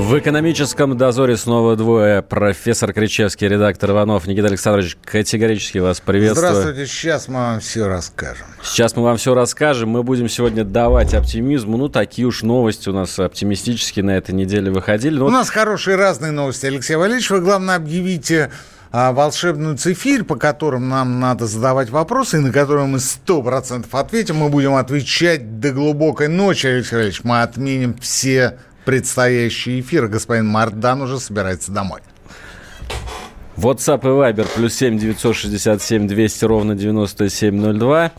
В экономическом дозоре снова двое. Профессор Кричевский, редактор Иванов. Никита Александрович, категорически вас приветствую. Здравствуйте, сейчас мы вам все расскажем. Сейчас мы вам все расскажем. Мы будем сегодня давать оптимизму. Ну, такие уж новости у нас оптимистические на этой неделе выходили. Ну, У нас хорошие разные новости, Алексей Валерьевич. Вы, главное, объявите а, волшебную цифирь, по которым нам надо задавать вопросы, и на которые мы 100% ответим. Мы будем отвечать до глубокой ночи, Алексей Валерьевич. Мы отменим все предстоящие эфиры. Господин Мардан уже собирается домой. WhatsApp и Viber плюс 7 967 200 ровно 9702.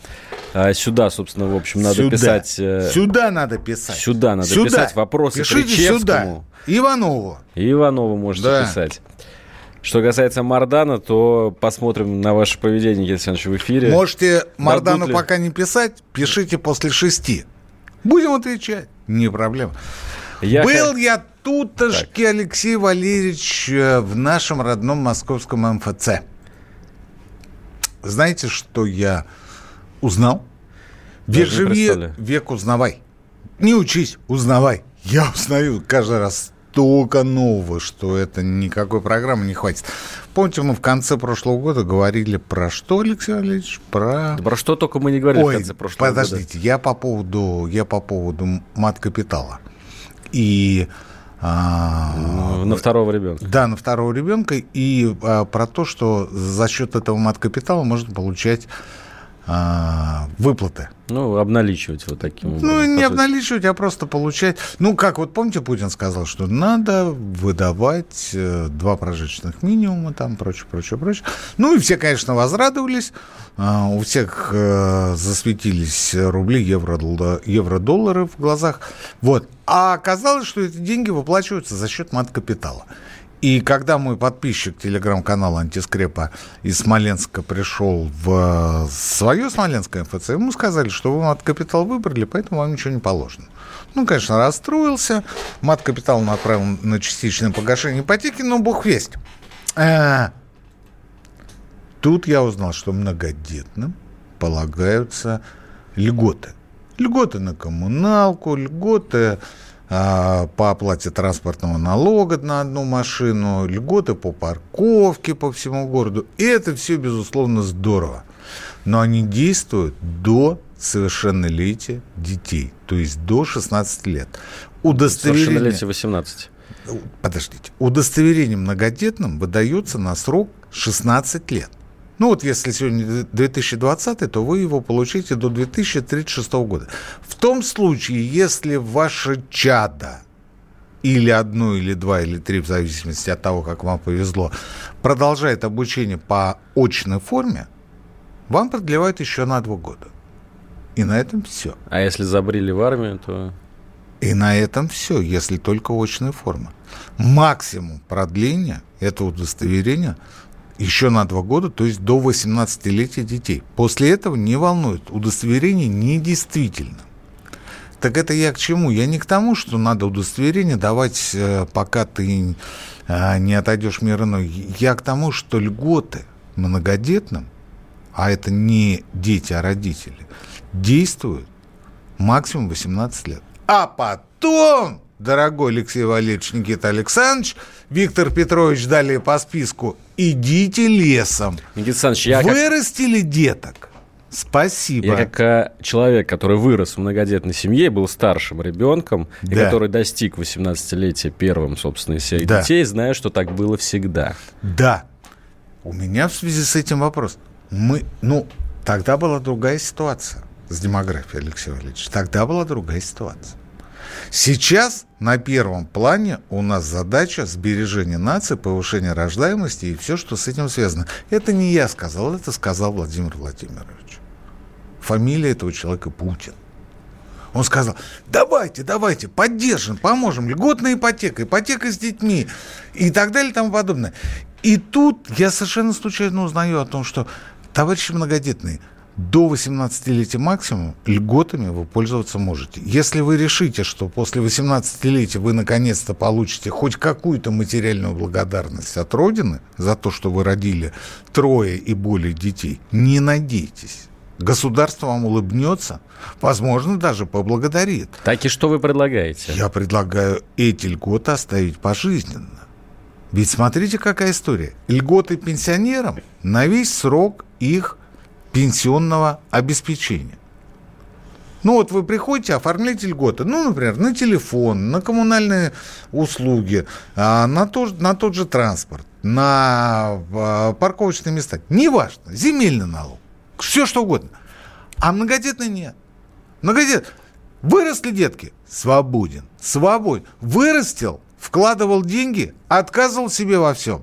А, Сюда, собственно, в общем, надо Сюда. писать... э, Сюда надо писать. Сюда надо Сюда. писать вопросы Пишите Кричевскому. сюда. Иванову. Иванову можете Да. писать. Что касается Мардана, то посмотрим на ваше поведение, Никита Александрович, в эфире. Можете Мардану ли? пока не писать, пишите после шести. Будем отвечать. Не проблема. Я Был х- я тутошки, Алексей Валерьевич, э, в нашем родном московском МФЦ. Знаете, что я узнал? Век живи, век узнавай. Не учись, узнавай. Я узнаю каждый раз столько нового, что это никакой программы не хватит. Помните, мы в конце прошлого года говорили про что, Алексей Валерьевич? Про... Да про что только мы не говорили Ой, в конце прошлого года. подождите, я по поводу, я по поводу мат-капитала. И... а, Ну, На второго ребенка. да, на второго ребенка. И а, про то, что за счет этого мат-капитала можно получать а, выплаты. Ну, обналичивать вот таким образом. Ну, не обналичивать, а просто получать. Ну, как вот помните, Путин сказал, что надо выдавать э, два прожиточных минимума, там, прочее, прочее, прочее. Ну, и все, конечно, возрадовались. А, у всех э, засветились рубли, евро, долла- евро-доллары в глазах. Вот. А оказалось, что эти деньги выплачиваются за счет мат-капитала. И когда мой подписчик телеграм-канала Антискрепа из Смоленска пришел в свое Смоленское МФЦ, ему сказали, что вы мат-капитал выбрали, поэтому вам ничего не положено. Ну, конечно, расстроился. Мат-капитал он отправил на частичное погашение ипотеки, но бог весть. А, Тут я узнал, что многодетным полагаются льготы. Льготы на коммуналку, льготы по оплате транспортного налога на одну машину, льготы по парковке по всему городу. И это все, безусловно, здорово. Но они действуют до совершеннолетия детей, то есть до 16 лет. Удостоверение... Совершеннолетие 18. Подождите. Удостоверение многодетным выдается на срок 16 лет. Ну вот если сегодня 2020, то вы его получите до 2036 года. В том случае, если ваше чадо или одно, или два, или три, в зависимости от того, как вам повезло, продолжает обучение по очной форме, вам продлевают еще на два года. И на этом все. А если забрили в армию, то... И на этом все, если только очная форма. Максимум продления этого удостоверения еще на два года, то есть до 18-летия детей. После этого не волнует, удостоверение недействительно. Так это я к чему? Я не к тому, что надо удостоверение давать, э, пока ты э, не отойдешь мир иной. Я к тому, что льготы многодетным, а это не дети, а родители, действуют максимум 18 лет. А потом, дорогой Алексей Валерьевич, Никита Александрович, Виктор Петрович далее по списку, идите лесом. Никита Александрович, я как, Вырастили деток. Спасибо. я как а, человек, который вырос в многодетной семье, был старшим ребенком, и Да. который достиг 18-летия первым, собственно, из всех Да. детей, знаю, что так было всегда. Да. У меня в связи с этим вопрос. Мы, ну, тогда была другая ситуация с демографией, Алексей Валерьевич. Тогда была другая ситуация. Сейчас на первом плане у нас задача сбережения нации, повышения рождаемости и все, что с этим связано. Это не я сказал, это сказал Владимир Владимирович. Фамилия этого человека Путин. Он сказал, давайте, давайте, поддержим, поможем, льготная ипотека, ипотека с детьми и так далее и тому подобное. И тут я совершенно случайно узнаю о том, что, товарищи многодетные, до 18-летия максимум льготами вы пользоваться можете. Если вы решите, что после 18-летия вы наконец-то получите хоть какую-то материальную благодарность от Родины за то, что вы родили трое и более детей, не надейтесь. Государство вам улыбнется, возможно, даже поблагодарит. Так и что вы предлагаете? Я предлагаю эти льготы оставить пожизненно. Ведь смотрите, какая история. Льготы пенсионерам на весь срок их пенсионного обеспечения. Ну вот вы приходите, оформляете льготы, ну, например, на телефон, на коммунальные услуги, а, на, то, на тот же транспорт, на а, парковочные места. Неважно, земельный налог, все что угодно. А многодетный нет. Многодетный. Выросли детки, свободен, свободен. Вырастил, вкладывал деньги, отказывал себе во всем.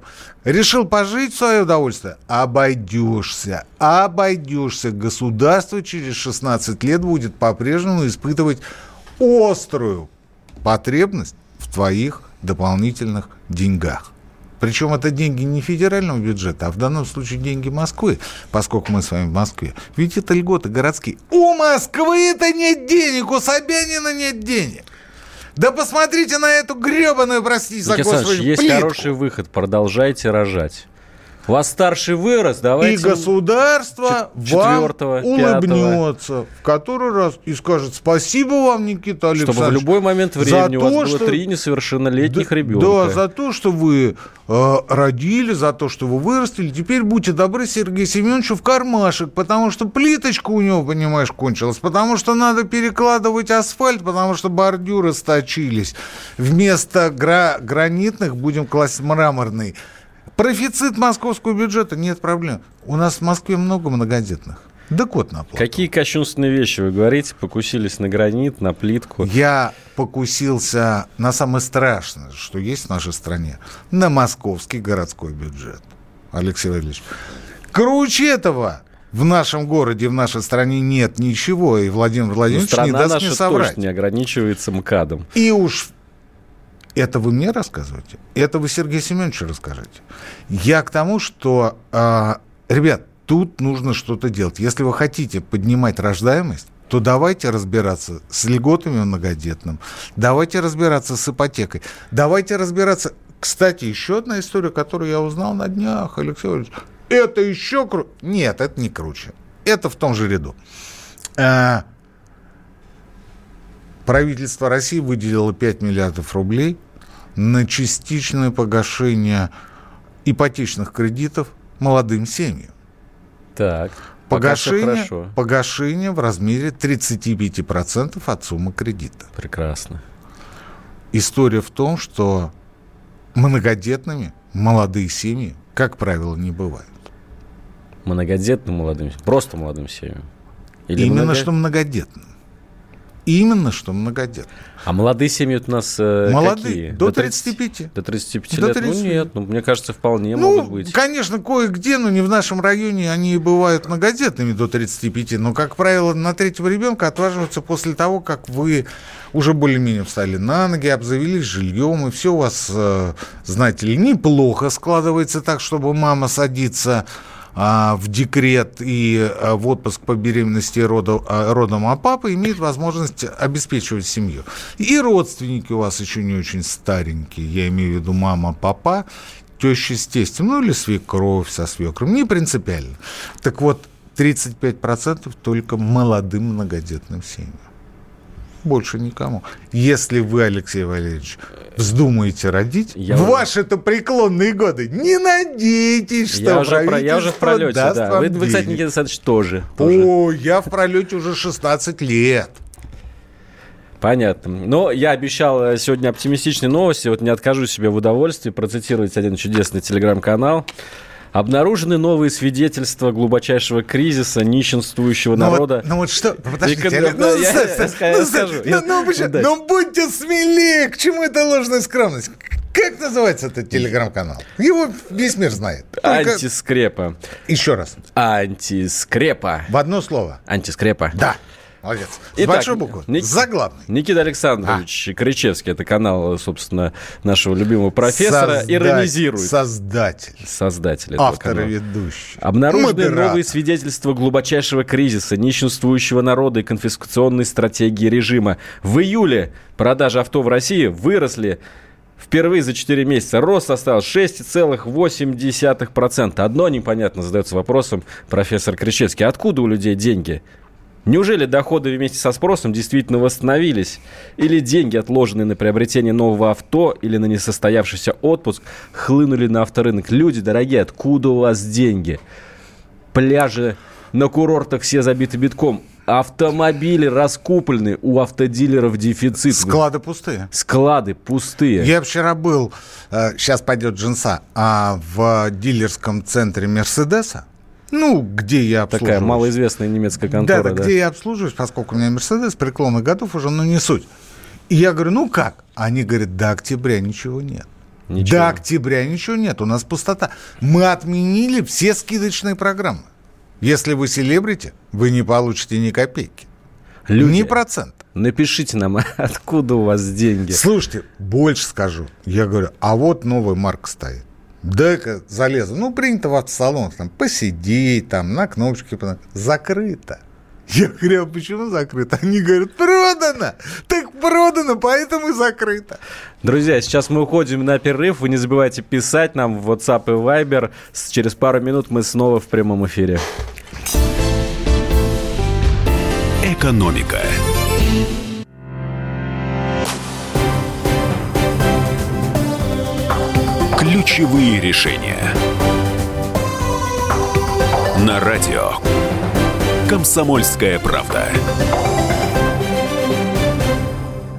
Решил пожить в свое удовольствие? Обойдешься, обойдешься. Государство через 16 лет будет по-прежнему испытывать острую потребность в твоих дополнительных деньгах. Причем это деньги не федерального бюджета, а в данном случае деньги Москвы, поскольку мы с вами в Москве. Ведь это льготы городские. У Москвы-то нет денег, у Собянина нет денег. Да посмотрите на эту гребаную, простите за господи, есть плитку. хороший выход. Продолжайте рожать. У вас старший вырос, давайте... И государство вам улыбнется в который раз и скажет спасибо вам, Никита Александрович. Чтобы в любой момент времени у вас то, было что... три несовершеннолетних да, ребенка. Да, за то, что вы э, родили, за то, что вы вырастили. Теперь будьте добры Сергею Семеновичу в кармашек, потому что плиточка у него, понимаешь, кончилась, потому что надо перекладывать асфальт, потому что бордюры сточились. Вместо гра- гранитных будем класть мраморный. Профицит московского бюджета нет проблем. У нас в Москве много многодетных. Да кот на Какие кощунственные вещи вы говорите? Покусились на гранит, на плитку? Я покусился на самое страшное, что есть в нашей стране. На московский городской бюджет. Алексей Валерьевич. Круче этого в нашем городе, в нашей стране нет ничего, и Владимир Владимирович не даст наша мне соврать. Точно не ограничивается МКАДом. И уж это вы мне рассказываете? Это вы Сергею Семеновичу расскажете? Я к тому, что, э, ребят, тут нужно что-то делать. Если вы хотите поднимать рождаемость, то давайте разбираться с льготами многодетным, давайте разбираться с ипотекой, давайте разбираться... Кстати, еще одна история, которую я узнал на днях, Алексей Валерьевич. Это еще круче? Нет, это не круче. Это в том же ряду. А, правительство России выделило 5 миллиардов рублей – на частичное погашение ипотечных кредитов молодым семьям. Так. Погашение, погашение в размере 35% от суммы кредита. Прекрасно. История в том, что многодетными молодые семьи, как правило, не бывают. Многодетным молодым, просто молодым семьям? Или Именно многодет... что многодетным. Именно что многодетным. А молодые семьи у нас э, молодые, какие? До 35. До 35 до лет? 30. Ну нет, ну, мне кажется, вполне ну, могут быть. конечно, кое-где, но не в нашем районе, они бывают многодетными до 35. Но, как правило, на третьего ребенка отваживаются после того, как вы уже более-менее встали на ноги, обзавелись жильем, и все у вас, э, знаете ли, неплохо складывается так, чтобы мама садится а, в декрет и а, в отпуск по беременности роду, а, родом, а папа имеет возможность обеспечивать семью. И родственники у вас еще не очень старенькие, я имею в виду мама, папа, теща с тестем, ну или свекровь со свекром, не принципиально. Так вот, 35% только молодым многодетным семьям больше никому. Если вы, Алексей Валерьевич, вздумаете родить, я в уже... ваши-то преклонные годы, не надейтесь, что я уже, про, я уже в пролете, да. Вы, вы, кстати, Никита Александрович, тоже. О, я в пролете уже 16 лет. Понятно. Но я обещал э, сегодня оптимистичные новости. Вот не откажу себе в удовольствии процитировать один чудесный телеграм-канал. Обнаружены новые свидетельства глубочайшего кризиса нищенствующего ну народа. Вот, ну вот что, подождите, ну, я, я, я, я скажу. Ну, ну, ну, ну будьте смелее, к чему эта ложная скромность? Как называется этот телеграм-канал? Его весь мир знает. Только... Антискрепа. Еще раз. Антискрепа. В одно слово. Антискрепа. Да. Молодец. Итак, большой буквы. Ник- Заглавный. Никита Александрович Кричевский, это канал, собственно, нашего любимого профессора, Создатель- иронизирует. Создатель. Создатель этого Автор канала. и ведущий. Обнаружены Модератор. новые свидетельства глубочайшего кризиса, нищенствующего народа и конфискационной стратегии режима. В июле продажи авто в России выросли впервые за 4 месяца. Рост составил 6,8%. Одно непонятно задается вопросом профессор Кричевский. Откуда у людей деньги? Неужели доходы вместе со спросом действительно восстановились? Или деньги, отложенные на приобретение нового авто или на несостоявшийся отпуск, хлынули на авторынок? Люди дорогие, откуда у вас деньги? Пляжи на курортах все забиты битком. Автомобили раскуплены, у автодилеров дефицит. Склады пустые. Склады пустые. Я вчера был, сейчас пойдет джинса, а в дилерском центре Мерседеса, ну, где я обслуживаюсь. Такая малоизвестная немецкая Да, контора. да, где я обслуживаюсь, поскольку у меня Мерседес преклонных годов уже, ну, не суть. И я говорю, ну как? Они говорят, до октября ничего нет. Ничего. До октября ничего нет, у нас пустота. Мы отменили все скидочные программы. Если вы селебрити, вы не получите ни копейки. Люди, Ни процент. напишите нам, откуда у вас деньги. Слушайте, больше скажу. Я говорю, а вот новая марка стоит. Дай-ка залезу. Ну, принято в автосалонах там посидеть, там, на кнопочке. Закрыто. Я говорю, а почему закрыто? Они говорят, продано. Так продано, поэтому и закрыто. Друзья, сейчас мы уходим на перерыв. Вы не забывайте писать нам в WhatsApp и Viber. Через пару минут мы снова в прямом эфире. «Экономика». Ключевые решения. На радио. «Комсомольская правда».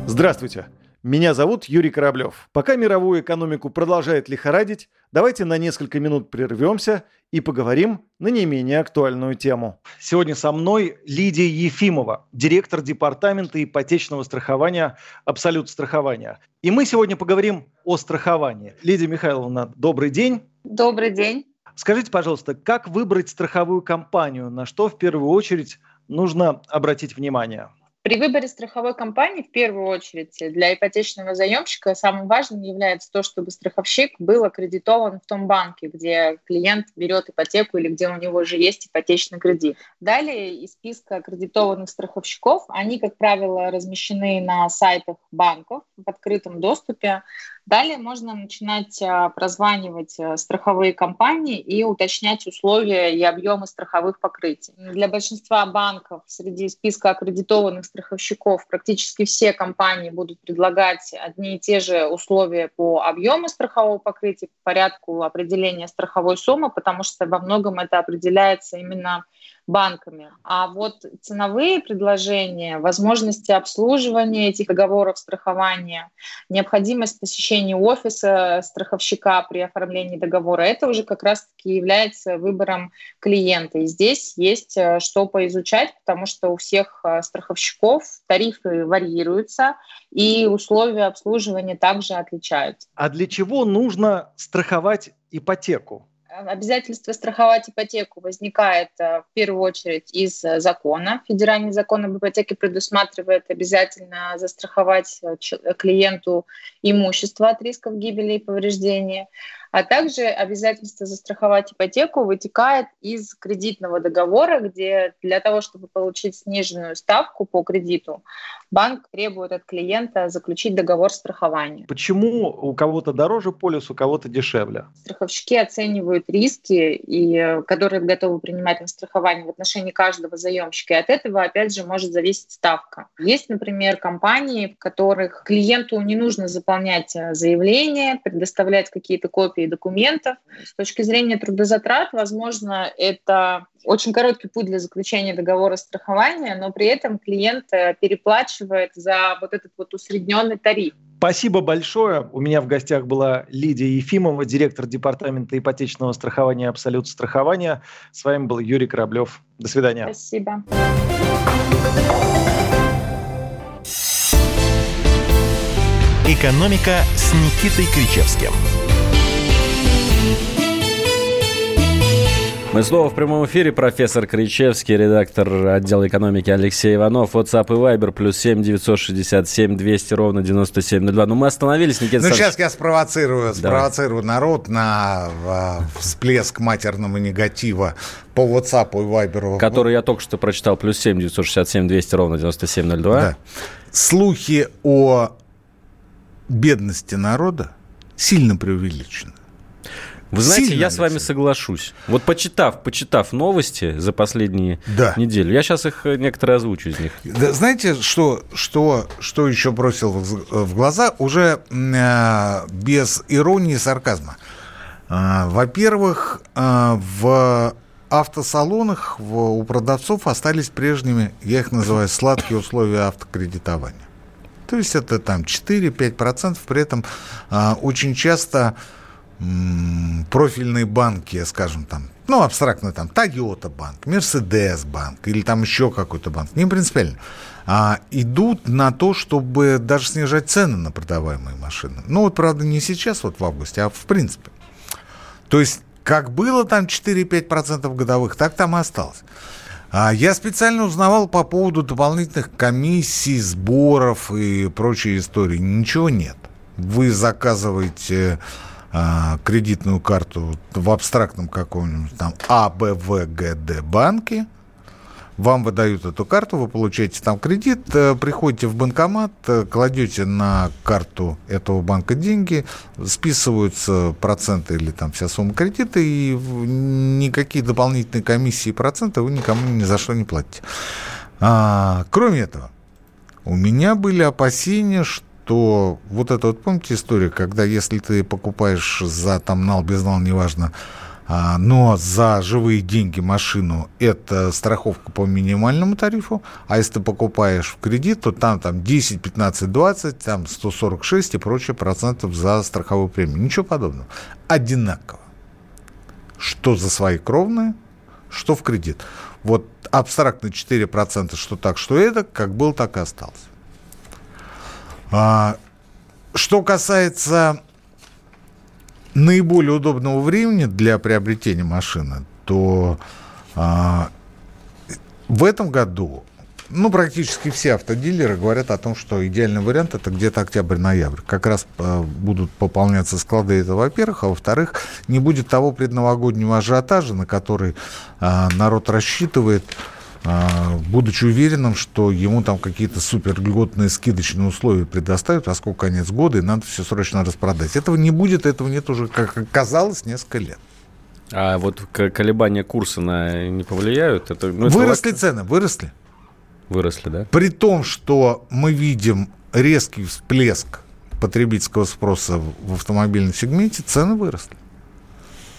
Здравствуйте. Меня зовут Юрий Кораблев. Пока мировую экономику продолжает лихорадить, давайте на несколько минут прервемся и поговорим на не менее актуальную тему. Сегодня со мной Лидия Ефимова, директор департамента ипотечного страхования «Абсолют страхования». И мы сегодня поговорим о страховании. Лидия Михайловна, добрый день. Добрый день. Скажите, пожалуйста, как выбрать страховую компанию, на что в первую очередь нужно обратить внимание? При выборе страховой компании в первую очередь для ипотечного заемщика самым важным является то, чтобы страховщик был аккредитован в том банке, где клиент берет ипотеку или где у него же есть ипотечный кредит. Далее из списка аккредитованных страховщиков, они, как правило, размещены на сайтах банков в открытом доступе. Далее можно начинать а, прозванивать а, страховые компании и уточнять условия и объемы страховых покрытий. Для большинства банков среди списка аккредитованных страховщиков практически все компании будут предлагать одни и те же условия по объему страхового покрытия, по порядку определения страховой суммы, потому что во многом это определяется именно банками. А вот ценовые предложения, возможности обслуживания этих договоров страхования, необходимость посещения офиса страховщика при оформлении договора, это уже как раз-таки является выбором клиента. И здесь есть э, что поизучать, потому что у всех э, страховщиков тарифы варьируются, и условия обслуживания также отличаются. А для чего нужно страховать ипотеку? Обязательство страховать ипотеку возникает э, в первую очередь из э, закона. Федеральный закон об ипотеке предусматривает обязательно застраховать э, клиенту имущество от рисков гибели и повреждения. А также обязательство застраховать ипотеку вытекает из кредитного договора, где для того, чтобы получить сниженную ставку по кредиту, банк требует от клиента заключить договор страхования. Почему у кого-то дороже полис, у кого-то дешевле? страховщики оценивают риски, и, которые готовы принимать на страхование в отношении каждого заемщика. И от этого, опять же, может зависеть ставка. Есть, например, компании, в которых клиенту не нужно заполнять э, заявление, предоставлять какие-то копии документов. С точки зрения трудозатрат, возможно, это очень короткий путь для заключения договора страхования, но при этом клиент э, переплачивает за вот этот вот усредненный тариф. Спасибо большое. У меня в гостях была Лидия Ефимова, директор департамента ипотечного страхования «Абсолют страхования». С вами был Юрий Кораблев. До свидания. Спасибо. «Экономика» с Никитой Кричевским. Мы снова в прямом эфире. Профессор Кричевский, редактор отдела экономики Алексей Иванов. WhatsApp и Viber плюс 7 967 200 ровно 9702. Ну, мы остановились, Никита Ну, сейчас я спровоцирую, спровоцирую народ на э, всплеск матерного негатива по WhatsApp и Viber. Который я только что прочитал. Плюс 7 967 200 ровно 9702. Да. Слухи о бедности народа сильно преувеличены. Вы знаете, Сильно я с вами соглашусь. Вот почитав, почитав новости за последние да. недели, я сейчас их э, некоторые озвучу из них. Да, знаете, что, что, что еще бросил в глаза? Уже э, без иронии и сарказма. Э, во-первых, э, в автосалонах в, у продавцов остались прежними, я их называю, сладкие условия автокредитования. То есть это там 4-5%, при этом э, очень часто профильные банки, скажем, там, ну, абстрактно там, Toyota банк, Mercedes банк или там еще какой-то банк, не принципиально, а, идут на то, чтобы даже снижать цены на продаваемые машины. Ну, вот, правда, не сейчас, вот в августе, а в принципе. То есть, как было там 4-5% годовых, так там и осталось. А я специально узнавал по поводу дополнительных комиссий, сборов и прочей истории. Ничего нет. Вы заказываете а, кредитную карту в абстрактном каком-нибудь там А, Б, банке, вам выдают эту карту, вы получаете там кредит, э, приходите в банкомат, э, кладете на карту этого банка деньги, списываются проценты или там вся сумма кредита, и никакие дополнительные комиссии и проценты вы никому ни за что не платите. А, кроме этого, у меня были опасения, что что вот это вот, помните история, когда если ты покупаешь за там нал, без нал, неважно, а, но за живые деньги машину это страховка по минимальному тарифу, а если ты покупаешь в кредит, то там, там 10, 15, 20, там 146 и прочее процентов за страховую премию. Ничего подобного. Одинаково. Что за свои кровные, что в кредит. Вот абстрактно 4%, что так, что это, как был, так и остался. А, что касается наиболее удобного времени для приобретения машины, то а, в этом году ну, практически все автодилеры говорят о том, что идеальный вариант это где-то октябрь-ноябрь. Как раз э, будут пополняться склады, это во-первых, а во-вторых, не будет того предновогоднего ажиотажа, на который э, народ рассчитывает а, будучи уверенным, что ему там какие-то супер льготные скидочные условия предоставят, а сколько конец года, и надо все срочно распродать. Этого не будет, этого нет уже, как оказалось, несколько лет. А вот колебания курса на не повлияют? Это, ну, выросли это... цены, выросли. Выросли, да? При том, что мы видим резкий всплеск потребительского спроса в автомобильном сегменте, цены выросли.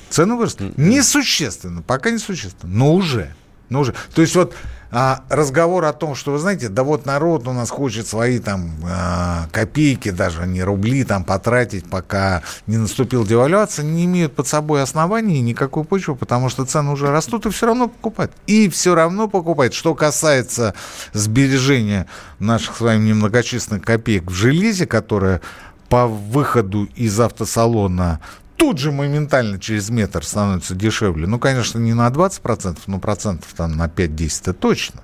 Цены выросли. Несущественно, пока несущественно, но уже. Ну, уже. То есть вот а, разговор о том, что, вы знаете, да вот народ у нас хочет свои там а, копейки, даже не рубли там потратить, пока не наступил девальвация, не имеют под собой оснований никакой почвы, потому что цены уже растут и все равно покупают. И все равно покупают. Что касается сбережения наших с вами немногочисленных копеек в железе, которое по выходу из автосалона тут же моментально через метр становится дешевле, ну, конечно, не на 20%, но процентов там на 5-10 это точно,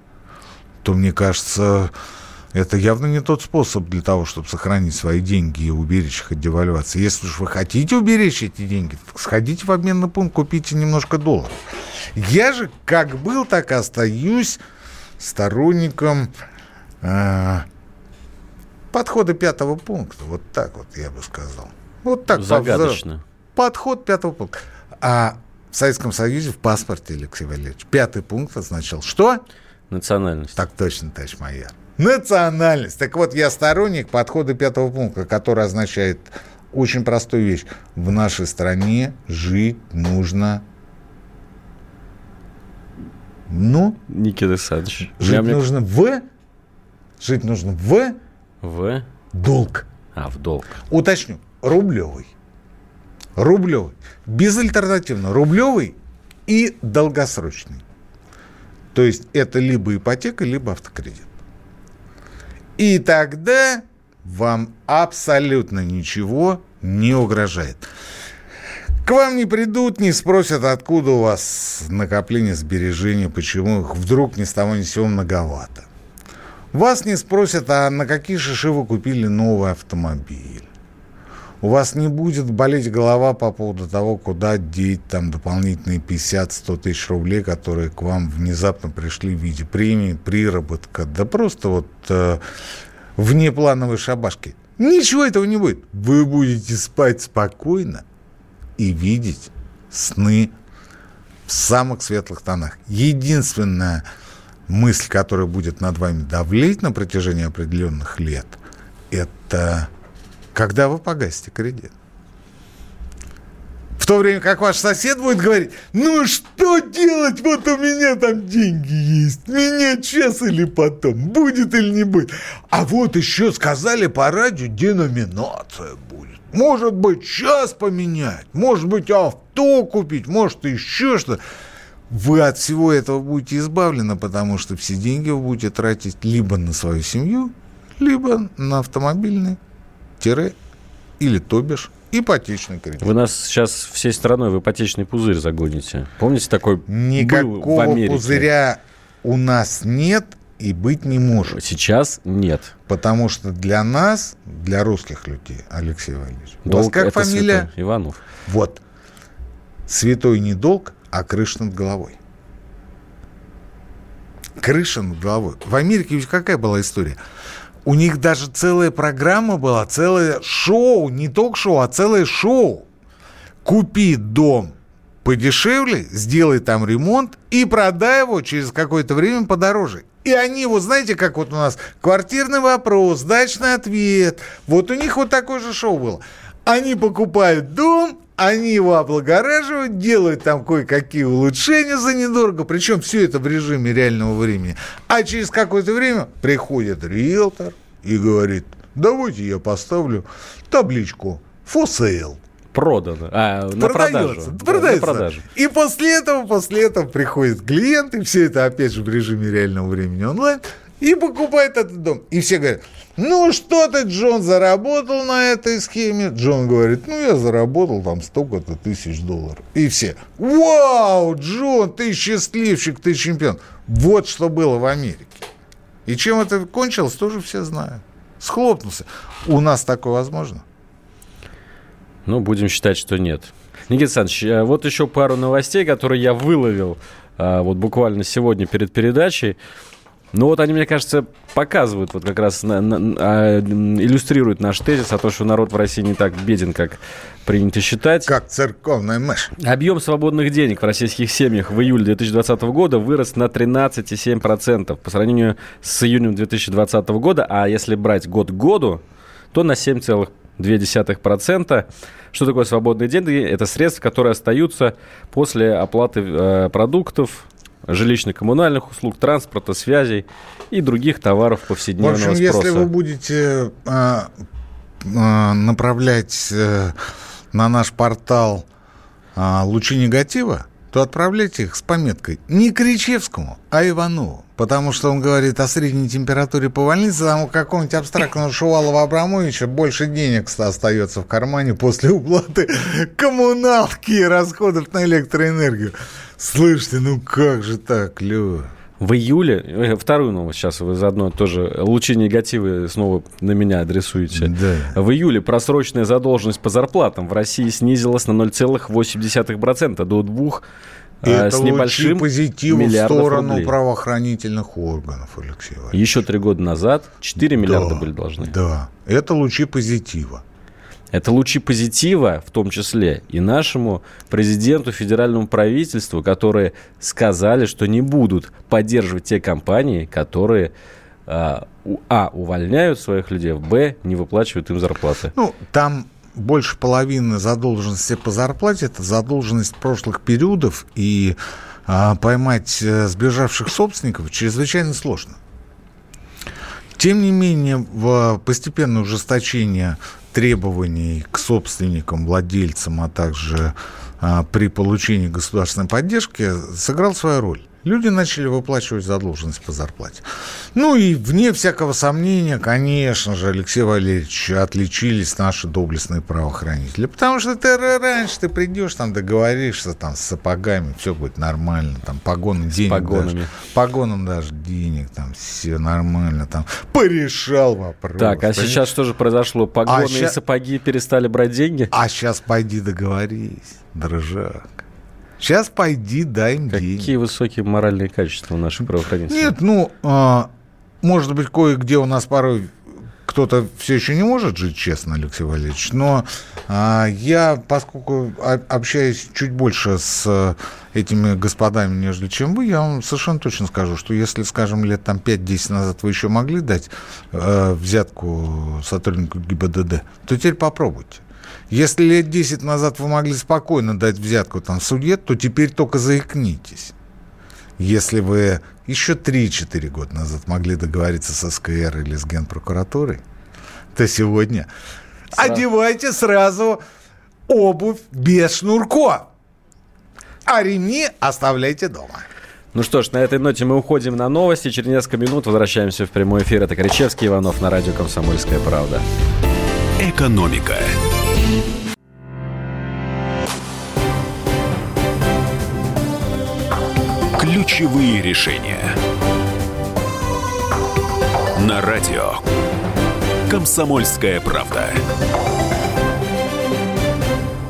то, мне кажется, это явно не тот способ для того, чтобы сохранить свои деньги и уберечь их от девальвации. Если уж вы хотите уберечь эти деньги, сходите в обменный пункт, купите немножко долларов. Я же как был, так и остаюсь сторонником э, подхода пятого пункта. Вот так вот я бы сказал. Вот так. Загадочно подход пятого пункта. А в Советском Союзе в паспорте, Алексей Валерьевич, пятый пункт означал что? Национальность. Так точно, товарищ майор. Национальность. Так вот, я сторонник подхода пятого пункта, который означает очень простую вещь. В нашей стране жить нужно ну? Никита Александрович. Жить мне... нужно в... Жить нужно в... В... Долг. А, в долг. Уточню. Рублевый рублевый. Безальтернативно рублевый и долгосрочный. То есть это либо ипотека, либо автокредит. И тогда вам абсолютно ничего не угрожает. К вам не придут, не спросят, откуда у вас накопление сбережений, почему их вдруг ни с того ни с сего многовато. Вас не спросят, а на какие шиши вы купили новый автомобиль. У вас не будет болеть голова по поводу того, куда деть там дополнительные 50-100 тысяч рублей, которые к вам внезапно пришли в виде премии, приработка, да просто вот э, внеплановой шабашки. Ничего этого не будет. Вы будете спать спокойно и видеть сны в самых светлых тонах. Единственная мысль, которая будет над вами давлеть на протяжении определенных лет, это когда вы погасите кредит. В то время как ваш сосед будет говорить, ну что делать, вот у меня там деньги есть, меня час или потом, будет или не будет. А вот еще сказали по радио, деноминация будет. Может быть, час поменять, может быть, авто купить, может, еще что-то. Вы от всего этого будете избавлены, потому что все деньги вы будете тратить либо на свою семью, либо на автомобильный тире или, то бишь, ипотечный кредит. Вы нас сейчас всей страной в ипотечный пузырь загоните. Помните такой Никакого пузыря у нас нет и быть не может. Сейчас нет. Потому что для нас, для русских людей, Алексей Валерьевич, у Долг вас как это фамилия? святой. Иванов. Вот. Святой не долг, а крыша над головой. Крыша над головой. В Америке ведь какая была история? У них даже целая программа была, целое шоу, не ток-шоу, а целое шоу. Купи дом подешевле, сделай там ремонт и продай его через какое-то время подороже. И они, вот знаете, как вот у нас квартирный вопрос, дачный ответ. Вот у них вот такое же шоу было. Они покупают дом, они его облагораживают, делают там кое-какие улучшения за недорого, причем все это в режиме реального времени. А через какое-то время приходит риэлтор и говорит, давайте я поставлю табличку for sale. Продано. А, на продажу. Продается, Да. На продажу. И после этого, после этого приходит клиент, и все это опять же в режиме реального времени онлайн, и покупает этот дом. И все говорят, ну что ты, Джон, заработал на этой схеме? Джон говорит, ну я заработал там столько-то тысяч долларов. И все, вау, Джон, ты счастливчик, ты чемпион. Вот что было в Америке. И чем это кончилось, тоже все знают. Схлопнулся. У нас такое возможно? Ну, будем считать, что нет. Никита Александрович, э, вот еще пару новостей, которые я выловил а, вот буквально сегодня перед передачей. Ну вот они, мне кажется, показывают, вот как раз на- на- а, иллюстрируют наш тезис о том, что народ в России не так беден, как принято считать. Как церковная мышь. Объем свободных денег в российских семьях в июле 2020 года вырос на 13,7% по сравнению с июнем 2020 года, а если брать год к году, то на 7,2%. Что такое свободные деньги? Это средства, которые остаются после оплаты э, продуктов, жилищно-коммунальных услуг, транспорта, связей и других товаров В повседневного общем, спроса. если вы будете а, а, направлять э, на наш портал а, лучи негатива, то отправляйте их с пометкой не Кричевскому, а Иванову. Потому что он говорит о средней температуре по больнице, там у какого-нибудь абстрактного Шувалова Абрамовича больше денег остается в кармане после уплаты коммуналки и расходов на электроэнергию. Слышите, ну как же так, Лёва? В июле, э, вторую новость сейчас вы заодно тоже лучи негативы снова на меня адресуете. Да. В июле просроченная задолженность по зарплатам в России снизилась на 0,8% до 2 И э, это с небольшим лучи позитива в сторону рублей. правоохранительных органов, Алексей Валерьевич. Еще три года назад 4 миллиарда Да, были должны. Да, это лучи позитива. Это лучи позитива, в том числе и нашему президенту, федеральному правительству, которые сказали, что не будут поддерживать те компании, которые а, а, увольняют своих людей, б, не выплачивают им зарплаты. Ну, там больше половины задолженности по зарплате это задолженность прошлых периодов, и а, поймать э, сбежавших собственников чрезвычайно сложно. Тем не менее, в постепенное ужесточение требований к собственникам, владельцам, а также а, при получении государственной поддержки сыграл свою роль. Люди начали выплачивать задолженность по зарплате. Ну и вне всякого сомнения, конечно же, Алексей Валерьевич, отличились наши доблестные правоохранители. Потому что ты раньше ты придешь, там договоришься там с сапогами, все будет нормально, там погоны денег. погонами. Даже, погонам даже денег, там все нормально, там порешал вопрос. Так, а сейчас что же произошло? Погоны А и ща- сапоги перестали брать деньги? А сейчас пойди договорись, дружок. Сейчас пойди дай им денег. Какие высокие моральные качества у наших правоохранителей? Нет, ну, а, может быть, кое-где у нас порой кто-то все еще не может жить честно, Алексей Валерьевич, но а, я, поскольку общаюсь чуть больше с э, этими господами, нежели чем вы, я вам совершенно точно скажу, что если, скажем, лет там 5-10 назад вы еще могли дать э, взятку сотруднику ГИБДД, то теперь попробуйте. Если лет 10 назад вы могли спокойно дать взятку там в суде, то теперь только заикнитесь. Если вы еще 3-4 года назад могли договориться с СКР или с Генпрокуратурой, то сегодня одевайте сразу обувь без шнурков. А ремни оставляйте дома. Ну что ж, на этой ноте мы уходим на новости. Через несколько минут возвращаемся в прямой эфир. Это Кричевский Иванов на радио «Комсомольская правда». «Экономика». Ключевые решения. На радио «Комсомольская правда».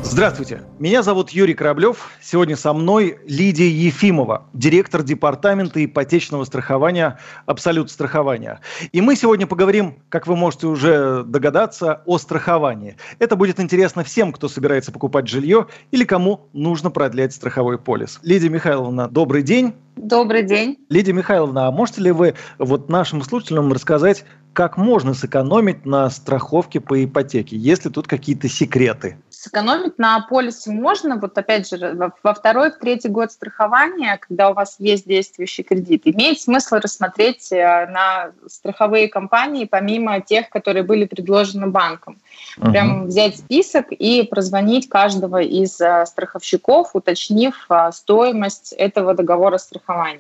Здравствуйте, меня зовут Юрий Кораблев. Сегодня со мной Лидия Ефимова, директор департамента ипотечного страхования «Абсолют страхования». И мы сегодня поговорим, как вы можете уже догадаться, о страховании. Это будет интересно всем, кто собирается покупать жилье или кому нужно продлять страховой полис. Лидия Михайловна, добрый день. Добрый день. Лидия Михайловна, а можете ли вы вот нашим слушателям рассказать, как можно сэкономить на страховке по ипотеке? Есть ли тут какие-то секреты? Сэкономить на полисе можно, вот опять же, во- второй, в третий год страхования, когда у вас есть действующий кредит, имеет смысл рассмотреть э, на страховые компании, помимо тех, которые были предложены банком. Прям взять список и прозвонить каждого из э, страховщиков, уточнив э, стоимость этого договора страхования. А,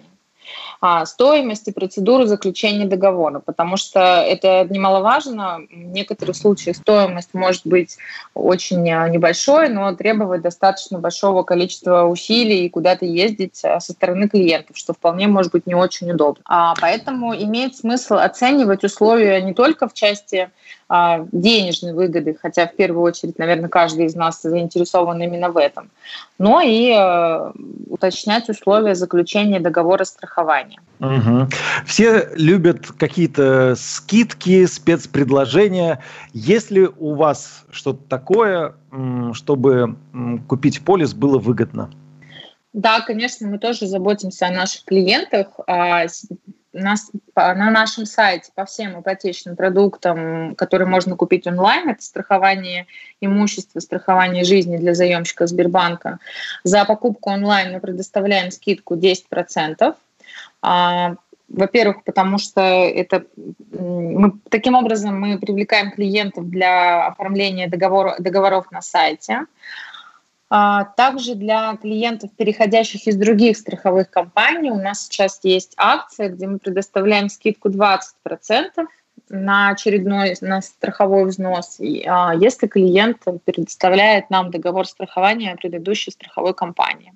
стоимость и процедуру заключения договора, потому что это немаловажно. В некоторых случаях стоимость может быть очень э, небольшой, но требовать достаточно большого количества усилий и куда-то ездить э, со стороны клиентов, что вполне может быть не очень удобно. А, Поэтому имеет смысл оценивать условия не только в части а, денежной выгоды, хотя в первую очередь, наверное, каждый из нас заинтересован именно в этом, но и уточнять условия заключения договора страхования. Мгм. Все любят какие-то скидки, спецпредложения. Есть ли у вас что-то такое, чтобы купить полис было выгодно? Да, конечно, мы тоже заботимся о наших клиентах. А, нас- на нашем сайте по всем ипотечным продуктам, которые можно купить онлайн, это страхование имущества, страхование жизни для заемщика Сбербанка. За покупку онлайн мы предоставляем скидку 10%. А, Во-первых, потому что это мы, таким образом мы привлекаем клиентов для оформления договора, договоров на сайте. А Также для клиентов, переходящих из других страховых компаний, у нас сейчас есть акция, где мы предоставляем скидку 20% на очередной на страховой взнос, а, если клиент предоставляет нам договор страхования предыдущей страховой компании.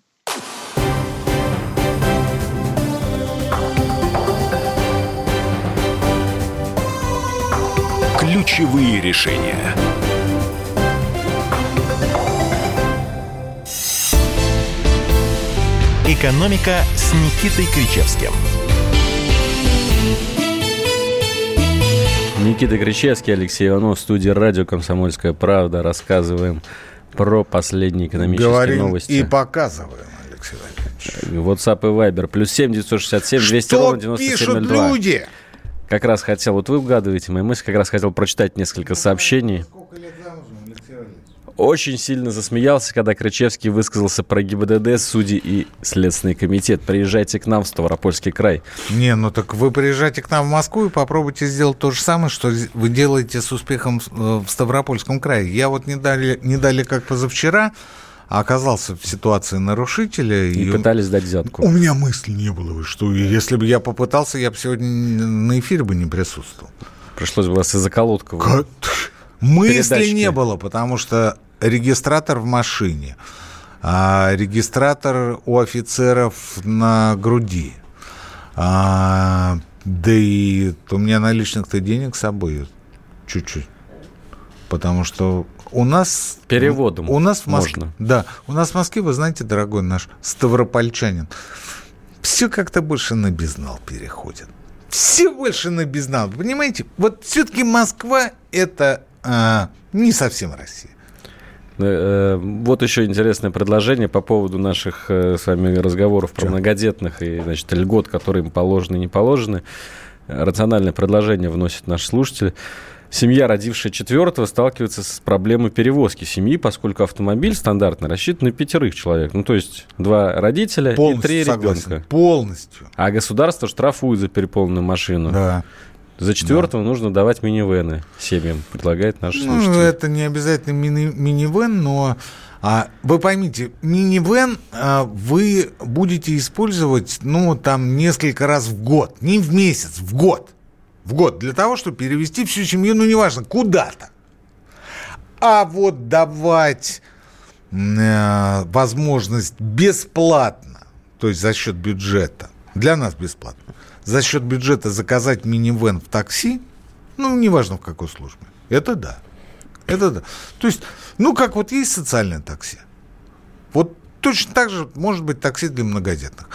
Ключевые решения. «Экономика» с Никитой Кричевским. Никита Кричевский, Алексей Иванов, в студии радио «Комсомольская правда». Рассказываем про последние экономические Говорим новости. и показываем, Алексей Валерьевич. WhatsApp и Viber. Плюс 7 967 200 Что ровно пишут 9702. люди? Как раз хотел, вот вы угадываете мои мысли, как раз хотел прочитать несколько сообщений. Очень сильно засмеялся, когда Кричевский высказался про ГИБДД, судьи и Следственный комитет. Приезжайте к нам в Ставропольский край. Не, ну так вы приезжайте к нам в Москву и попробуйте сделать то же самое, что вы делаете с успехом э, в Ставропольском крае. Я вот не дали, не дали как позавчера оказался в ситуации нарушителя. И, и пытались дать взятку. У меня мысли не было, что если бы я попытался, я бы сегодня на эфире бы не присутствовал. Пришлось бы вас из заколотка. Как? Мысли не было, потому что регистратор в машине, а регистратор у офицеров на груди. А, да и у меня наличных-то денег с собой чуть-чуть. Потому что у нас... Переводом У нас в Москве... Можно. Да, у нас в Москве, вы знаете, дорогой наш ставропольчанин, все как-то больше на безнал переходит. Все больше на безнал. Понимаете? Вот все-таки Москва это а, не совсем Россия. Э, э, вот еще интересное предложение по поводу наших э, с вами разговоров про Что? многодетных и значит, льгот, которые им положены и не положены. Рациональное предложение вносит наш слушатель. Семья, родившая четвертого, сталкивается с проблемой перевозки семьи, поскольку автомобиль стандартно рассчитан на пятерых человек. Ну, то есть два родителя Полностью и три согласен. ребенка. Полностью. А государство штрафует за переполненную машину. Да. За четвертого да. нужно давать минивены семьям, предлагает наш ну, слушатель. Ну, это не обязательно мини минивен, но а, вы поймите, минивэн а, вы будете использовать, ну, там, несколько раз в год. Не в месяц, в год. В год. Для того, чтобы перевести всю семью, ну, неважно, куда-то. А вот давать э, возможность бесплатно, то есть за счет бюджета, для нас бесплатно, за счет бюджета заказать минивэн в такси, ну, неважно в какой службе, это да. Это да. То есть, ну, как вот есть социальное такси. Вот точно так же может быть такси для многодетных.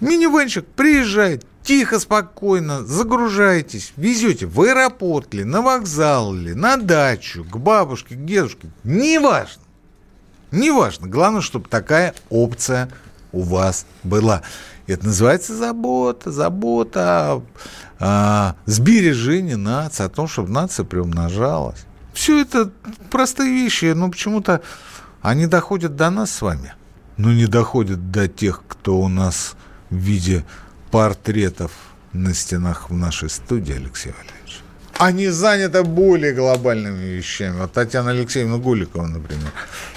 Минивенчик приезжает, тихо, спокойно, загружаетесь, везете в аэропорт ли, на вокзал ли, на дачу, к бабушке, к дедушке. Неважно. Неважно. Главное, чтобы такая опция у вас была. Это называется забота, забота о, о сбережении нации, о том, чтобы нация приумножалась. Все это простые вещи, но почему-то они доходят до нас с вами, но не доходят до тех, кто у нас в виде портретов на стенах в нашей студии, Алексей Валерьевич. Они заняты более глобальными вещами. Вот Татьяна Алексеевна Гуликова, например.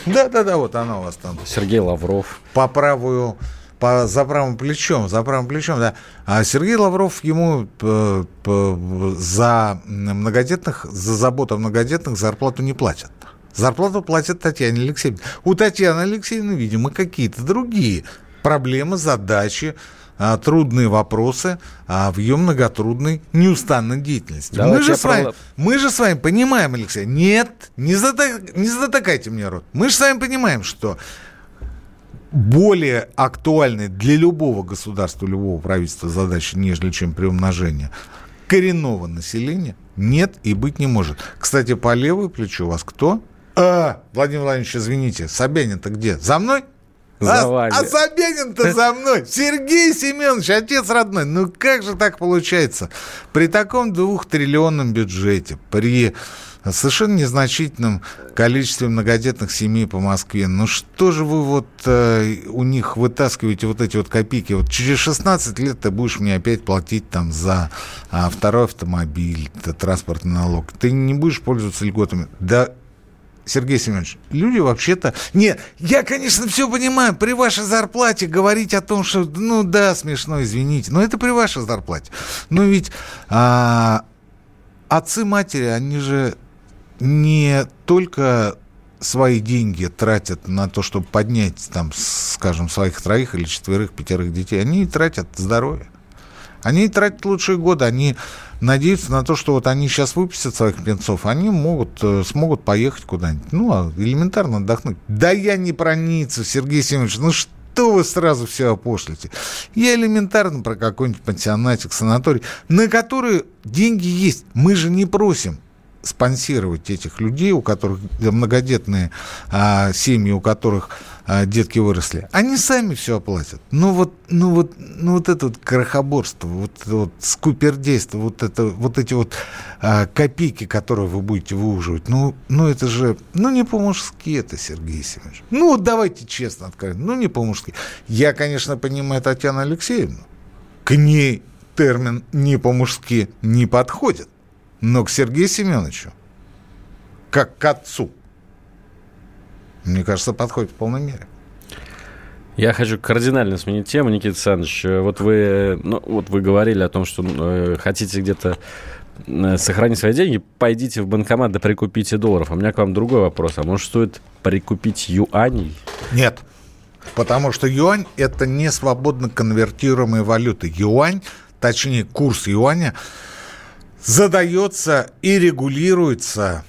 Да-да-да, вот она у вас там. Сергей Лавров. По правую по, за правым плечом, за правым плечом, да. А Сергей Лавров ему по, э, по, за многодетных, за заботу о многодетных зарплату не платят. Зарплату платят Татьяне Алексеевне. У Татьяны Алексеевны, видимо, какие-то другие проблемы, задачи, а, трудные вопросы а, в ее многотрудной, неустанной деятельности. мы же, с вами, мы же с вами понимаем, Алексей, нет, не, затак, не затыкайте мне рот. Мы же с вами понимаем, что более актуальной для любого государства, любого правительства задачи, нежели чем приумножение коренного населения, нет и быть не может. Кстати, по левой плечу у вас кто? А, Владимир Владимирович, извините, Собянин-то где? За мной? За а, вами. а Собянин-то за мной. Сергей Семенович, отец родной. Ну как же так получается? При таком двухтриллионном бюджете, при совершенно незначительном количестве многодетных семей по Москве. Ну что же вы вот э, у них вытаскиваете вот эти вот копейки? Вот через 16 лет ты будешь мне опять платить там за а, второй автомобиль, транспортный налог. Ты не будешь пользоваться льготами. Да Сергей Семенович, люди вообще-то... Нет, я, конечно, все понимаю, при вашей зарплате говорить о том, что, ну да, смешно, извините, но это при вашей зарплате. Но ведь а, отцы-матери, они же не только свои деньги тратят на то, чтобы поднять, там, скажем, своих троих или четверых, пятерых детей, они тратят здоровье. Они тратят лучшие годы, они надеются на то, что вот они сейчас выпустят своих птенцов, они могут, э, смогут поехать куда-нибудь, ну, а элементарно отдохнуть. Да я не про Ниццу, Сергей Семенович, ну что вы сразу все опошлите? Я элементарно про какой-нибудь пансионатик, санаторий, на который деньги есть. Мы же не просим спонсировать этих людей, у которых многодетные а, семьи, у которых а, детки выросли, они сами все оплатят. Ну вот, ну вот, ну вот это вот крохоборство, вот, вот скупердейство, вот это, вот эти вот а, копейки, которые вы будете выуживать, ну, ну это же, ну не по-мужски это, Сергей Семенович. Ну вот давайте честно откровенно, ну не по-мужски. Я, конечно, понимаю Татьяну Алексеевну, к ней термин не по-мужски не подходит. Но к Сергею Семеновичу, как к отцу, Мне кажется, подходит в полной мере. Я хочу кардинально сменить тему, Никита Александрович. Вот вы, ну, вот вы говорили о том, что э, хотите где-то э, сохранить свои деньги, пойдите в банкомат да прикупите долларов. А у меня к вам другой вопрос. А может, стоит прикупить юаней? Нет. Потому что юань – это не свободно конвертируемая валюта. Юань, точнее, курс юаня задается и регулируется.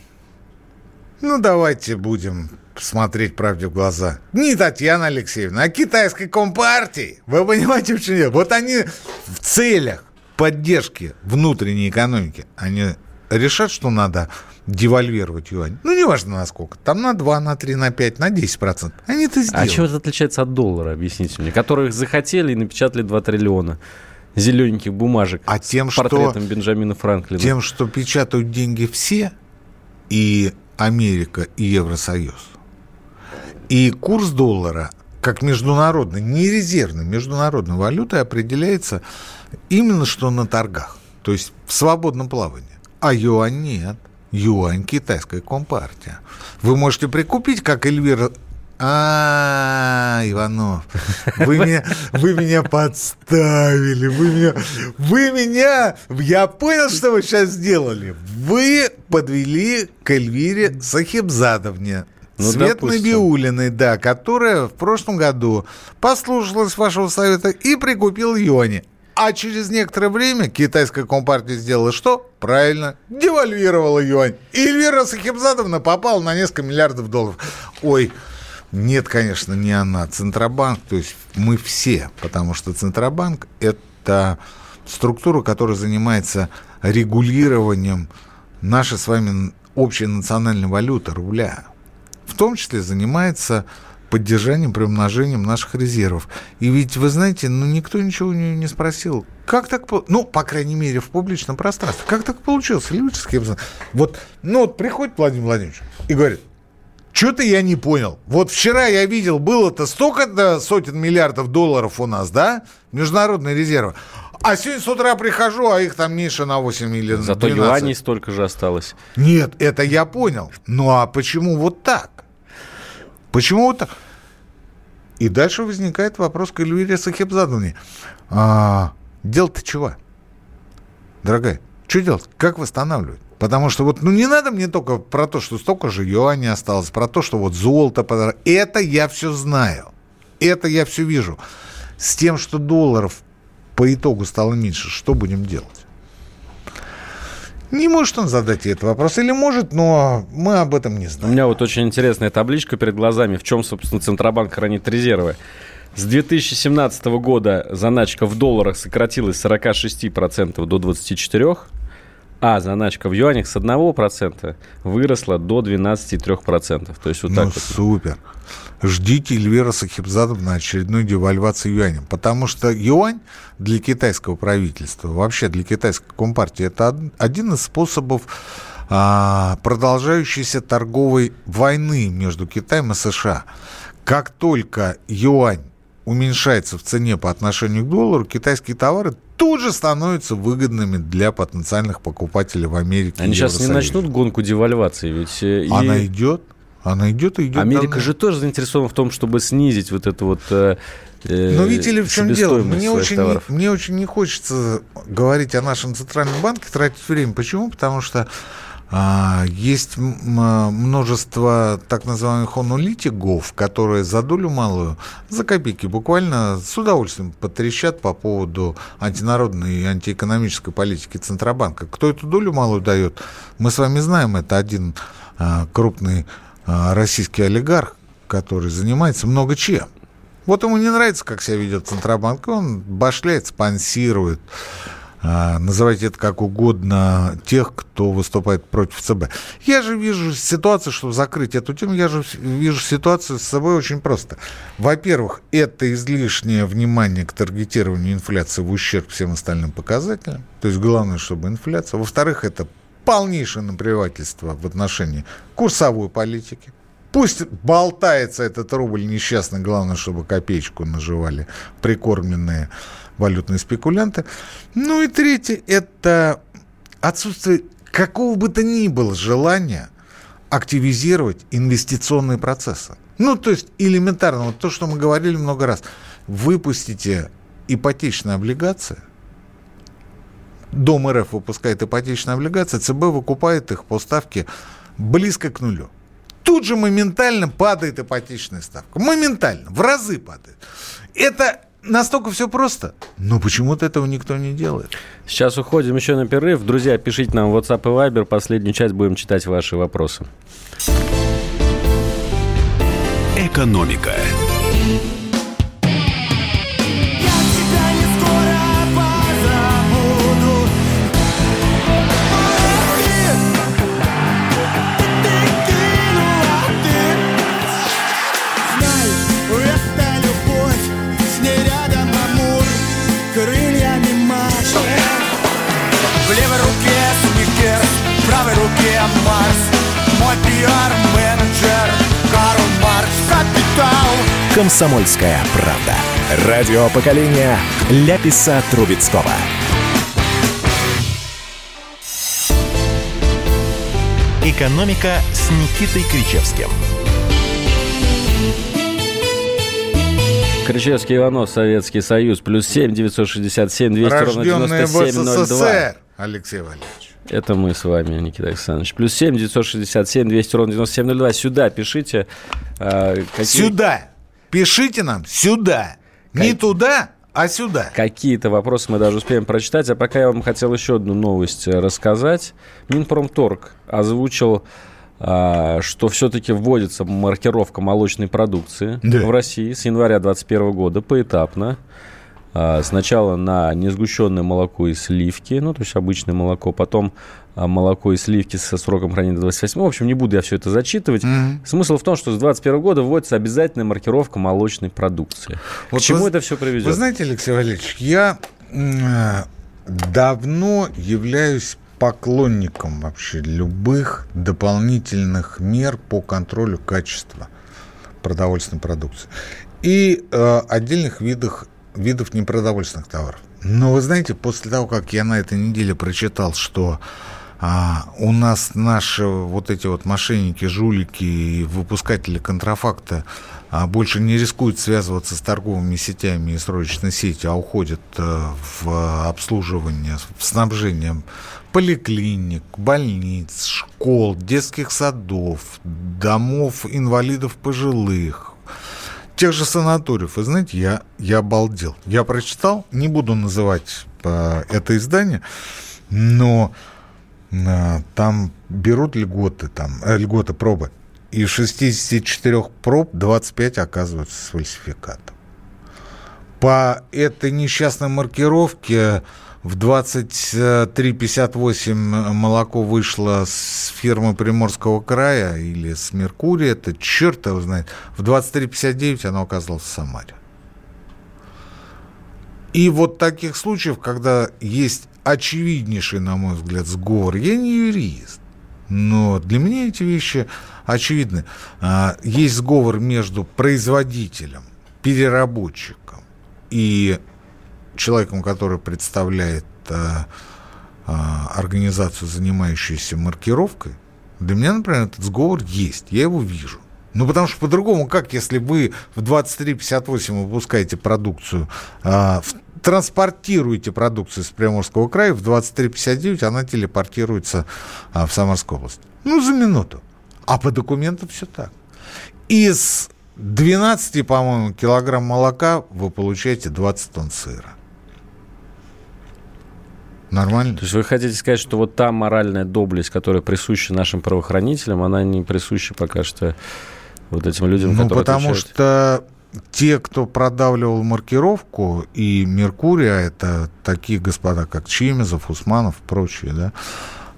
Ну, давайте будем смотреть правде в глаза. Не Татьяна Алексеевна, а китайской компартии. Вы понимаете, в чем дело? Вот они в целях поддержки внутренней экономики, они решат, что надо девальвировать юань. Ну, неважно насколько. Там на 2, на 3, на 5, на 10 процентов. Они это сделают. А чем это отличается от доллара, объясните мне? Которых захотели и напечатали 2 триллиона зелененьких бумажек а тем, с портретом что, Бенджамина Франклина. Тем, что печатают деньги все, и Америка, и Евросоюз. И курс доллара, как международной, не резервной, международной валютой определяется именно что на торгах, то есть в свободном плавании. А юань нет. Юань китайская компартия. Вы можете прикупить, как Эльвира а, Иванов, вы меня, вы меня подставили, вы меня, вы меня, я понял, что вы сейчас сделали. Вы подвели к Эльвире Сахибзадовне, ну, Свет Набиулиной, да, которая в прошлом году послушалась вашего совета и прикупила юани. А через некоторое время китайская компартия сделала что? Правильно, девальвировала юань. И Эльвира Сахибзадовна попала на несколько миллиардов долларов. Ой, нет, конечно, не она. Центробанк, то есть мы все, потому что Центробанк – это структура, которая занимается регулированием нашей с вами общей национальной валюты, рубля. Том числе занимается поддержанием, приумножением наших резервов. И ведь, вы знаете, ну, никто ничего не, не спросил. Как так, ну, по крайней мере, в публичном пространстве, как так получилось? Люди с кем Вот, ну, вот приходит Владимир Владимирович и говорит, что-то я не понял. Вот вчера я видел, было-то столько сотен миллиардов долларов у нас, да, международные резервы. А сегодня с утра прихожу, а их там меньше на 8 миллионов. Зато 12. юаней столько же осталось. Нет, это я понял. Ну а почему вот так? Почему вот так? И дальше возникает вопрос к Эльвире Сахибзадовне. А, дело-то чего? Дорогая, что делать? Как восстанавливать? Потому что вот, ну не надо мне только про то, что столько же юаней осталось, про то, что вот золото подорожало. Это я все знаю. Это я все вижу. С тем, что долларов по итогу стало меньше, что будем делать? Не может он задать этот вопрос, или может, но мы об этом не знаем. У меня вот очень интересная табличка перед глазами, в чем, собственно, Центробанк хранит резервы. С 2017 года заначка в долларах сократилась с 46% до 24%, а заначка в юанях с 1% выросла до 12,3%. То есть вот ну, так вот. супер. Ждите Эльвира Сахибзадовна очередной девальвации юаня. Потому что юань для китайского правительства, вообще для китайской компартии, это один из способов а, продолжающейся торговой войны между Китаем и США. Как только юань уменьшается в цене по отношению к доллару, китайские товары тут же становятся выгодными для потенциальных покупателей в Америке. Они сейчас не начнут гонку девальвации, ведь э, она и... идет. Она идет и идет. Америка давно. же тоже заинтересована в том, чтобы снизить вот это вот. Э, э Но видите ли, в чем дело? Мне очень, не, мне очень не хочется говорить о нашем центральном банке, тратить время. Почему? Потому что а, есть множество так называемых аналитиков, которые за долю малую, за копейки буквально с удовольствием потрещат по поводу антинародной и антиэкономической политики Центробанка. Кто эту долю малую дает, мы с вами знаем, это один а, крупный российский олигарх, который занимается много чем. Вот ему не нравится, как себя ведет Центробанк, он башляет, спонсирует, а, называйте это как угодно, тех, кто выступает против ЦБ. Я же вижу ситуацию, чтобы закрыть эту тему, я же вижу ситуацию с собой очень просто. Во-первых, это излишнее внимание к таргетированию инфляции в ущерб всем остальным показателям. То есть главное, чтобы инфляция. Во-вторых, это полнейшее наплевательство в отношении курсовой политики. Пусть болтается этот рубль несчастный, главное, чтобы копеечку наживали прикормленные валютные спекулянты. Ну и третье – это отсутствие какого бы то ни было желания активизировать инвестиционные процессы. Ну, то есть элементарно, вот то, что мы говорили много раз. Выпустите ипотечные облигации, Дом РФ выпускает ипотечные облигации, ЦБ выкупает их по ставке близко к нулю. Тут же моментально падает ипотечная ставка. Моментально, в разы падает. Это настолько все просто. Но почему-то этого никто не делает. Сейчас уходим еще на перерыв. Друзья, пишите нам в WhatsApp и Viber. Последнюю часть будем читать ваши вопросы. Экономика. «Комсомольская правда». Радио поколения Ляписа Трубецкого. «Экономика» с Никитой Кричевским. Кричевский Иванов, Советский Союз, плюс семь девятьсот шестьдесят семь двести ровно девяносто семь ноль два. Алексей Валерьевич. Это мы с вами, Никита Александрович. Плюс семь девятьсот шестьдесят семь двести ровно девяносто семь ноль два. Сюда пишите. Э, какие... Сюда! Пишите нам сюда. Как... Не туда, а сюда. Какие-то вопросы мы даже успеем прочитать. А пока я вам хотел еще одну новость э, рассказать. Минпромторг озвучил, а, что все-таки вводится маркировка молочной продукции да. в России с января 2021 года поэтапно. А, сначала на несгущенное молоко и сливки, ну, то есть обычное молоко, потом молоко и сливки со сроком хранения до 28. В общем, не буду я все это зачитывать. Mm-hmm. Смысл в том, что с 2021 года вводится обязательная маркировка молочной продукции. Вот К чему вы, это все приведет? Вы знаете, Алексей Валерьевич, я э, давно являюсь поклонником вообще любых дополнительных мер по контролю качества продовольственной продукции и э, отдельных видах видов непродовольственных товаров. Но вы знаете, после того, как я на этой неделе прочитал, что а, у нас наши вот эти вот мошенники, жулики и выпускатели контрафакта а, больше не рискуют связываться с торговыми сетями и срочной сетью, а уходят а, в обслуживание, в снабжение поликлиник, больниц, школ, детских садов, домов инвалидов пожилых, тех же санаториев. Вы знаете, я, я обалдел. Я прочитал, не буду называть э, это издание, но э, там берут льготы, там, э, льготы пробы. Из 64 проб 25 оказываются с фальсификатом. По этой несчастной маркировке в 23.58 молоко вышло с фирмы Приморского края или с Меркурия, это черт его знает. В 23.59 оно оказалось в Самаре. И вот таких случаев, когда есть очевиднейший, на мой взгляд, сговор, я не юрист, но для меня эти вещи очевидны. А, есть сговор между производителем, переработчиком и человеком, который представляет а, а, организацию, занимающуюся маркировкой, для меня, например, этот сговор есть, я его вижу. Ну, потому что по-другому, как если вы в 23.58 выпускаете продукцию, а, в, транспортируете продукцию с Приморского края, в 23.59 она телепортируется а, в Самарскую область. Ну, за минуту. А по документам все так. Из 12, по-моему, килограмм молока вы получаете 20 тонн сыра. Нормально. То есть вы хотите сказать, что вот та моральная доблесть, которая присуща нашим правоохранителям, она не присуща пока что вот этим людям, ну, которые потому отвечают? что те, кто продавливал маркировку, и Меркурия, это такие господа, как Чемезов, Усманов и прочие, да,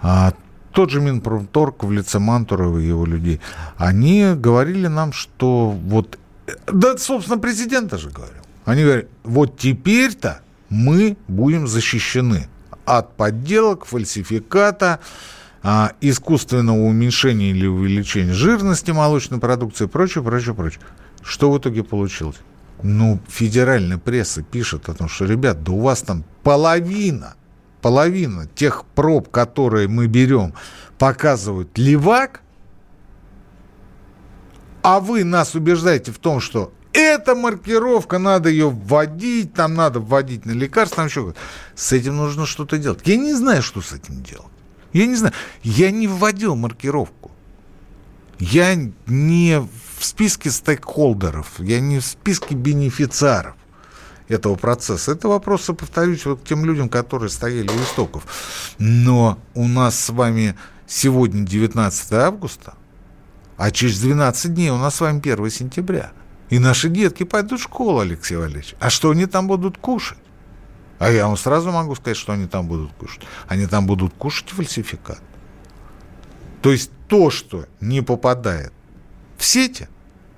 а тот же Минпромторг в лице Мантурова и его людей, они говорили нам, что вот, да, собственно, президент даже говорил, они говорят, вот теперь-то мы будем защищены от подделок, фальсификата, а, искусственного уменьшения или увеличения жирности молочной продукции и прочее, прочее, прочее. Что в итоге получилось? Ну, федеральная пресса пишет о том, что, ребят, да у вас там половина, половина тех проб, которые мы берем, показывают левак, А вы нас убеждаете в том, что эта маркировка, надо ее вводить, там надо вводить на лекарства, там еще С этим нужно что-то делать. Я не знаю, что с этим делать. Я не знаю. Я не вводил маркировку. Я не в списке стейкхолдеров, я не в списке бенефициаров этого процесса. Это вопросы, повторюсь, вот тем людям, которые стояли у истоков. Но у нас с вами сегодня 19 августа, а через 12 дней у нас с вами 1 сентября. И наши детки пойдут в школу, Алексей Валерьевич. А что они там будут кушать? А я вам сразу могу сказать, что они там будут кушать. Они там будут кушать фальсификат. То есть то, что не попадает в сети,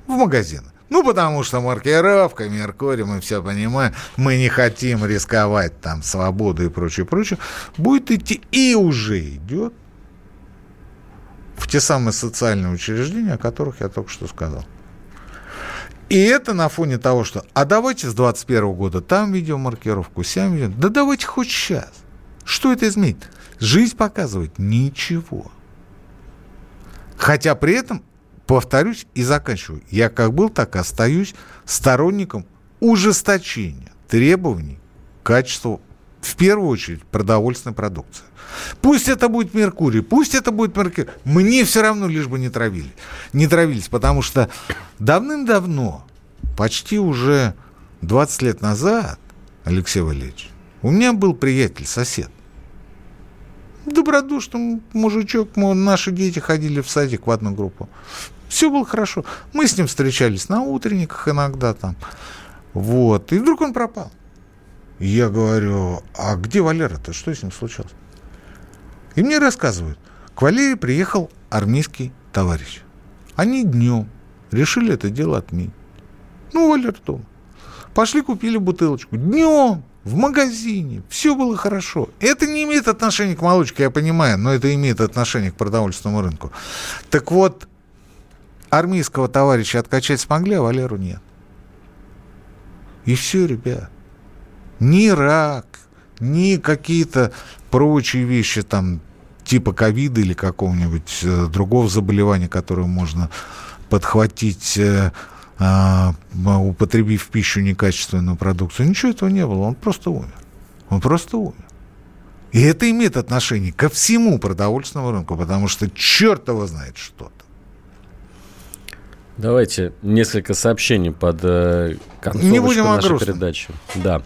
в магазины. Ну, потому что маркировка, Меркурий, мы все понимаем, мы не хотим рисковать там свободу и прочее, прочее, будет идти и уже идет в те самые социальные учреждения, о которых я только что сказал. И это на фоне того, что, а давайте с 21 года там видеомаркировку, сям видео, да давайте хоть сейчас. Что это изменит? Жизнь показывает ничего. Хотя при этом, повторюсь и заканчиваю, я как был, так и остаюсь сторонником ужесточения требований к качеству, в первую очередь, продовольственной продукции. Пусть это будет Меркурий, пусть это будет Меркурий. Мне все равно лишь бы не травили. Не травились, потому что давным-давно, почти уже 20 лет назад, Алексей Валерьевич, у меня был приятель, сосед. Добродушный мужичок, мы, наши дети ходили в садик в одну группу. Все было хорошо. Мы с ним встречались на утренниках иногда там. Вот. И вдруг он пропал. я говорю, а где Валера-то? Что с ним случилось? И мне рассказывают, к Валерии приехал армейский товарищ. Они днем решили это дело отменить. Ну, Валер дома. Пошли купили бутылочку. Днем в магазине. Все было хорошо. Это не имеет отношения к молочке, я понимаю, но это имеет отношение к продовольственному рынку. Так вот, армейского товарища откачать смогли, а Валеру нет. И все, ребят. Ни рак, ни какие-то прочие вещи, там, типа ковида или какого-нибудь э, другого заболевания, которое можно подхватить, э, э, употребив в пищу некачественную продукцию. Ничего этого не было, он просто умер. Он просто умер. И это имеет отношение ко всему продовольственному рынку, потому что черт его знает что-то. Давайте несколько сообщений под э, концовочку Не будем нашей передачи. Да.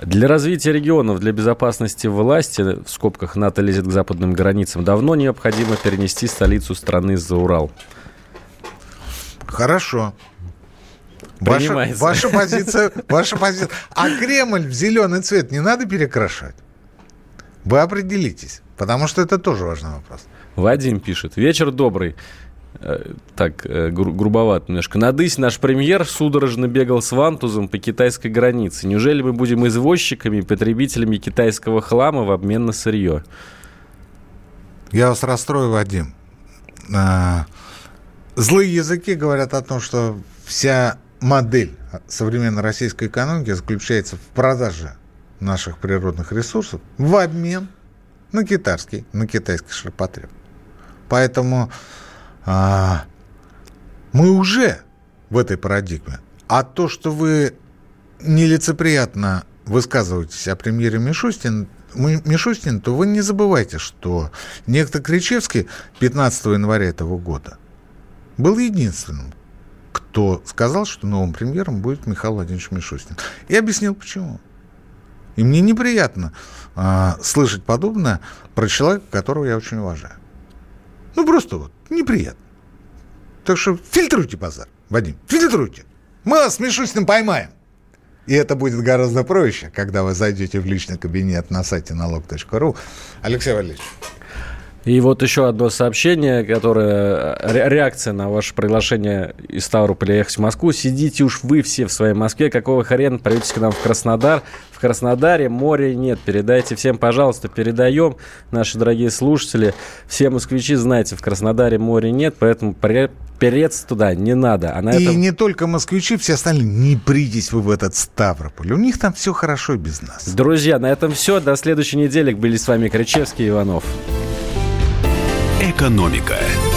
Для развития регионов, для безопасности власти, в скобках НАТО лезет к западным границам, давно необходимо перенести столицу страны за Урал. Хорошо. Ваша, ваша позиция, ваша позиция. А Кремль в зеленый цвет не надо перекрашивать? Вы определитесь, потому что это тоже важный вопрос. Вадим пишет. Вечер добрый. Э, так, э, гру- грубовато немножко. Надысь наш премьер судорожно бегал с вантузом по китайской границе. Неужели мы будем извозчиками, потребителями китайского хлама в обмен на сырье? Я вас расстрою, Вадим. А, злые языки говорят о том, что вся модель современной российской экономики заключается в продаже наших природных ресурсов в обмен на китайский, на китайский ширпотреб. Поэтому а, мы уже в этой парадигме. А то, что вы нелицеприятно высказываетесь о премьере Мишустин, Мишустин, то вы не забывайте, что некто Кричевский 15 января этого года был единственным, кто сказал, что новым премьером будет Михаил Владимирович Мишустин. И объяснил, почему. И мне неприятно а, слышать подобное про человека, которого я очень уважаю. Ну, просто вот неприятно. Так что фильтруйте базар, Вадим, фильтруйте. Мы вас с Мишустиным поймаем. И это будет гораздо проще, когда вы зайдете в личный кабинет на сайте налог.ру. Алексей Валерьевич. И вот еще одно сообщение, которое реакция на ваше приглашение из Ставрополя ехать в Москву. Сидите уж вы все в своей Москве, какого хрена придете к нам в Краснодар? В Краснодаре моря нет. Передайте всем, пожалуйста, передаем, наши дорогие слушатели. Все москвичи, знаете, в Краснодаре моря нет, поэтому переться туда не надо. А на и этом... не только москвичи, все остальные, не придите вы в этот Ставрополь. У них там все хорошо без нас. Друзья, на этом все. До следующей недели. Были с вами Кричевский и Иванов. Экономика.